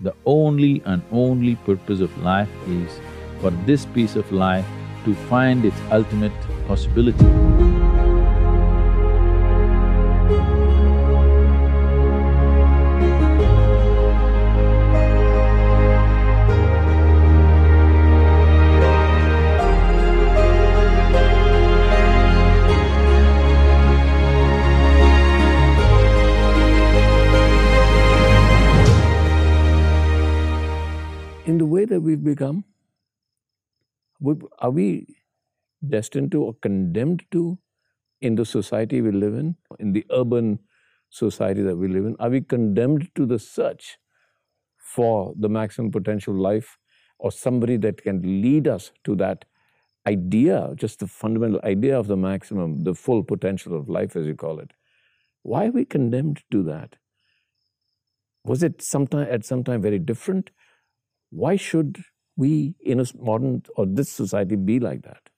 The only and only purpose of life is for this piece of life to find its ultimate possibility. We've become? Are we destined to or condemned to in the society we live in, in the urban society that we live in? Are we condemned to the search for the maximum potential life or somebody that can lead us to that idea, just the fundamental idea of the maximum, the full potential of life, as you call it? Why are we condemned to that? Was it sometime at some time very different? Why should we in a modern or this society be like that?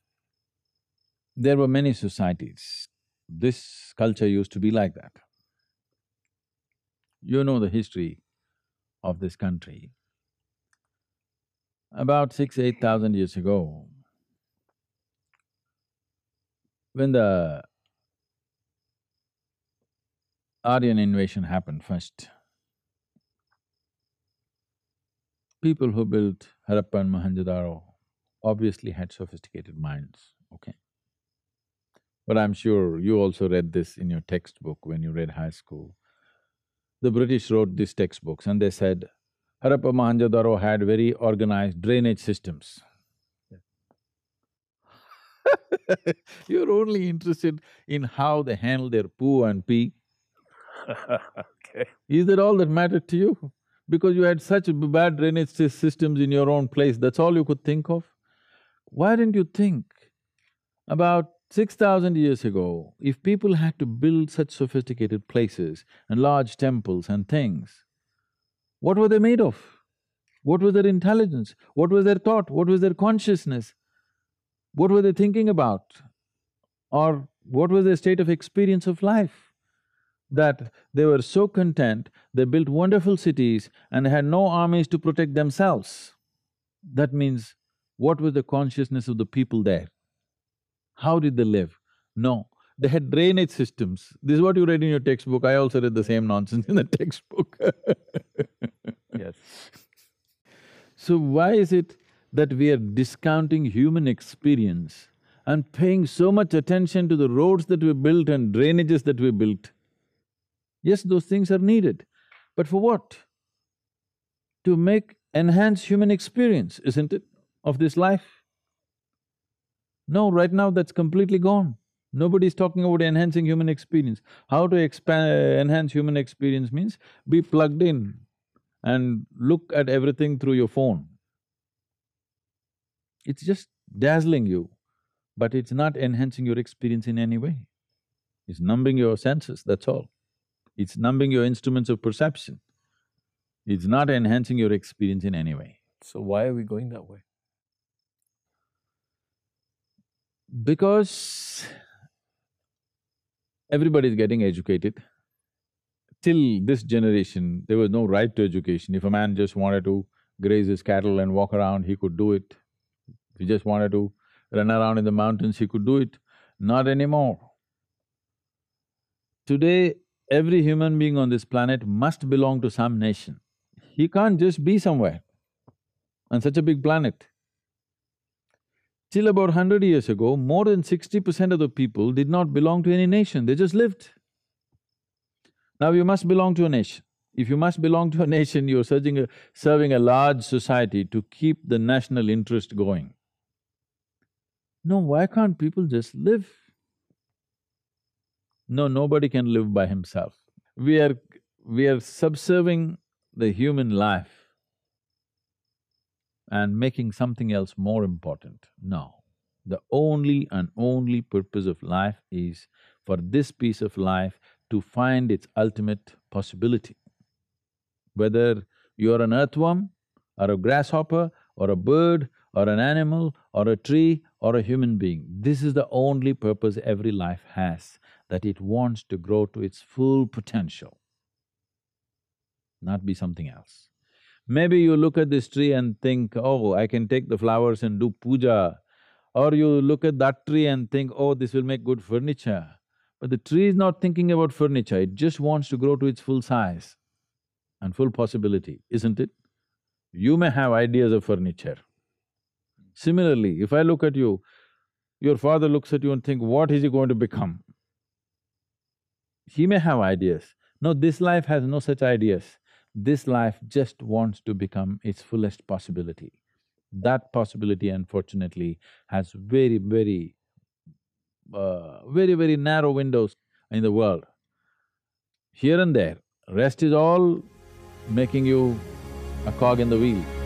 There were many societies. This culture used to be like that. You know the history of this country. About six, eight thousand years ago, when the Aryan invasion happened first, people who built Harappa and Mohenjo-daro obviously had sophisticated minds, okay? But I'm sure you also read this in your textbook when you read high school. The British wrote these textbooks and they said, Harappa Mohenjo-daro had very organized drainage systems. You're only interested in how they handle their poo and pee. okay. Is that all that mattered to you? Because you had such bad drainage systems in your own place, that's all you could think of? Why didn't you think about six thousand years ago, if people had to build such sophisticated places and large temples and things, what were they made of? What was their intelligence? What was their thought? What was their consciousness? What were they thinking about? Or what was their state of experience of life? That they were so content, they built wonderful cities and had no armies to protect themselves. That means, what was the consciousness of the people there? How did they live? No, they had drainage systems. This is what you read in your textbook, I also read the same nonsense in the textbook Yes. So why is it that we are discounting human experience and paying so much attention to the roads that we built and drainages that we built? Yes, those things are needed, but for what? To make… enhance human experience, isn't it, of this life? No, right now that's completely gone. Nobody's talking about enhancing human experience. How to expand… enhance human experience means be plugged in and look at everything through your phone. It's just dazzling you, but it's not enhancing your experience in any way. It's numbing your senses, that's all. It's numbing your instruments of perception. It's not enhancing your experience in any way. So why are we going that way? Because everybody is getting educated. Till this generation, there was no right to education. If a man just wanted to graze his cattle and walk around, he could do it. If he just wanted to run around in the mountains, he could do it. Not anymore. Today, every human being on this planet must belong to some nation. He can't just be somewhere on such a big planet. Till about hundred years ago, more than sixty percent of the people did not belong to any nation, they just lived. Now you must belong to a nation. If you must belong to a nation, you're a, serving a large society to keep the national interest going. No, why can't people just live? No, nobody can live by himself. We are… we are subserving the human life and making something else more important. No. The only and only purpose of life is for this piece of life to find its ultimate possibility. Whether you're an earthworm or a grasshopper or a bird or an animal or a tree or a human being, this is the only purpose every life has, that it wants to grow to its full potential, not be something else. Maybe you look at this tree and think, oh, I can take the flowers and do puja. Or you look at that tree and think, oh, this will make good furniture. But the tree is not thinking about furniture, it just wants to grow to its full size and full possibility, isn't it? You may have ideas of furniture. Similarly, if I look at you, your father looks at you and think, what is he going to become? He may have ideas. No, this life has no such ideas. This life just wants to become its fullest possibility. That possibility, unfortunately, has very, very, uh, very, very narrow windows in the world. Here and there, rest is all making you a cog in the wheel.